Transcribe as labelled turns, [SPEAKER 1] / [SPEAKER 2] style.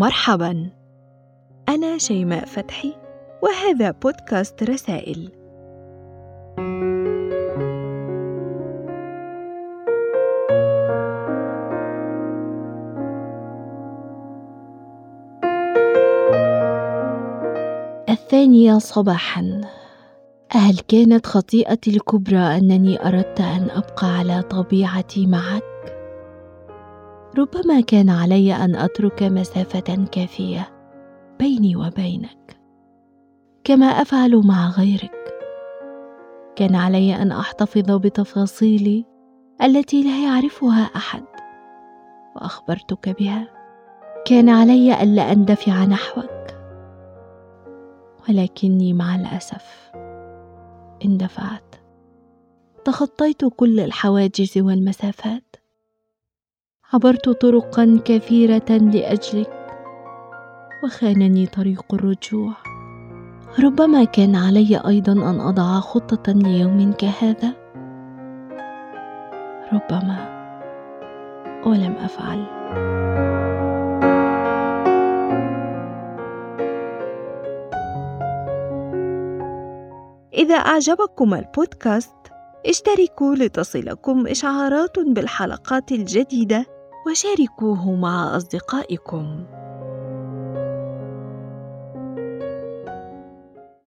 [SPEAKER 1] مرحبا. أنا شيماء فتحي وهذا بودكاست رسائل. الثانية صباحا. هل كانت خطيئتي الكبرى أنني أردت أن أبقى على طبيعتي معك؟ ربما كان علي أن أترك مسافة كافية بيني وبينك. كما أفعل مع غيرك. كان علي أن أحتفظ بتفاصيلي التي لا يعرفها أحد وأخبرتك بها. كان علي ألا أندفع نحوك. ولكني مع الأسف اندفعت تخطيت كل الحواجز والمسافات. عبرت طرقا كثيرة لأجلك وخانني طريق الرجوع. ربما كان علي أيضا أن أضع خطة ليوم كهذا. ربما ولم أفعل. إذا أعجبكم البودكاست اشتركوا لتصلكم إشعارات بالحلقات الجديدة. وشاركوه مع أصدقائكم.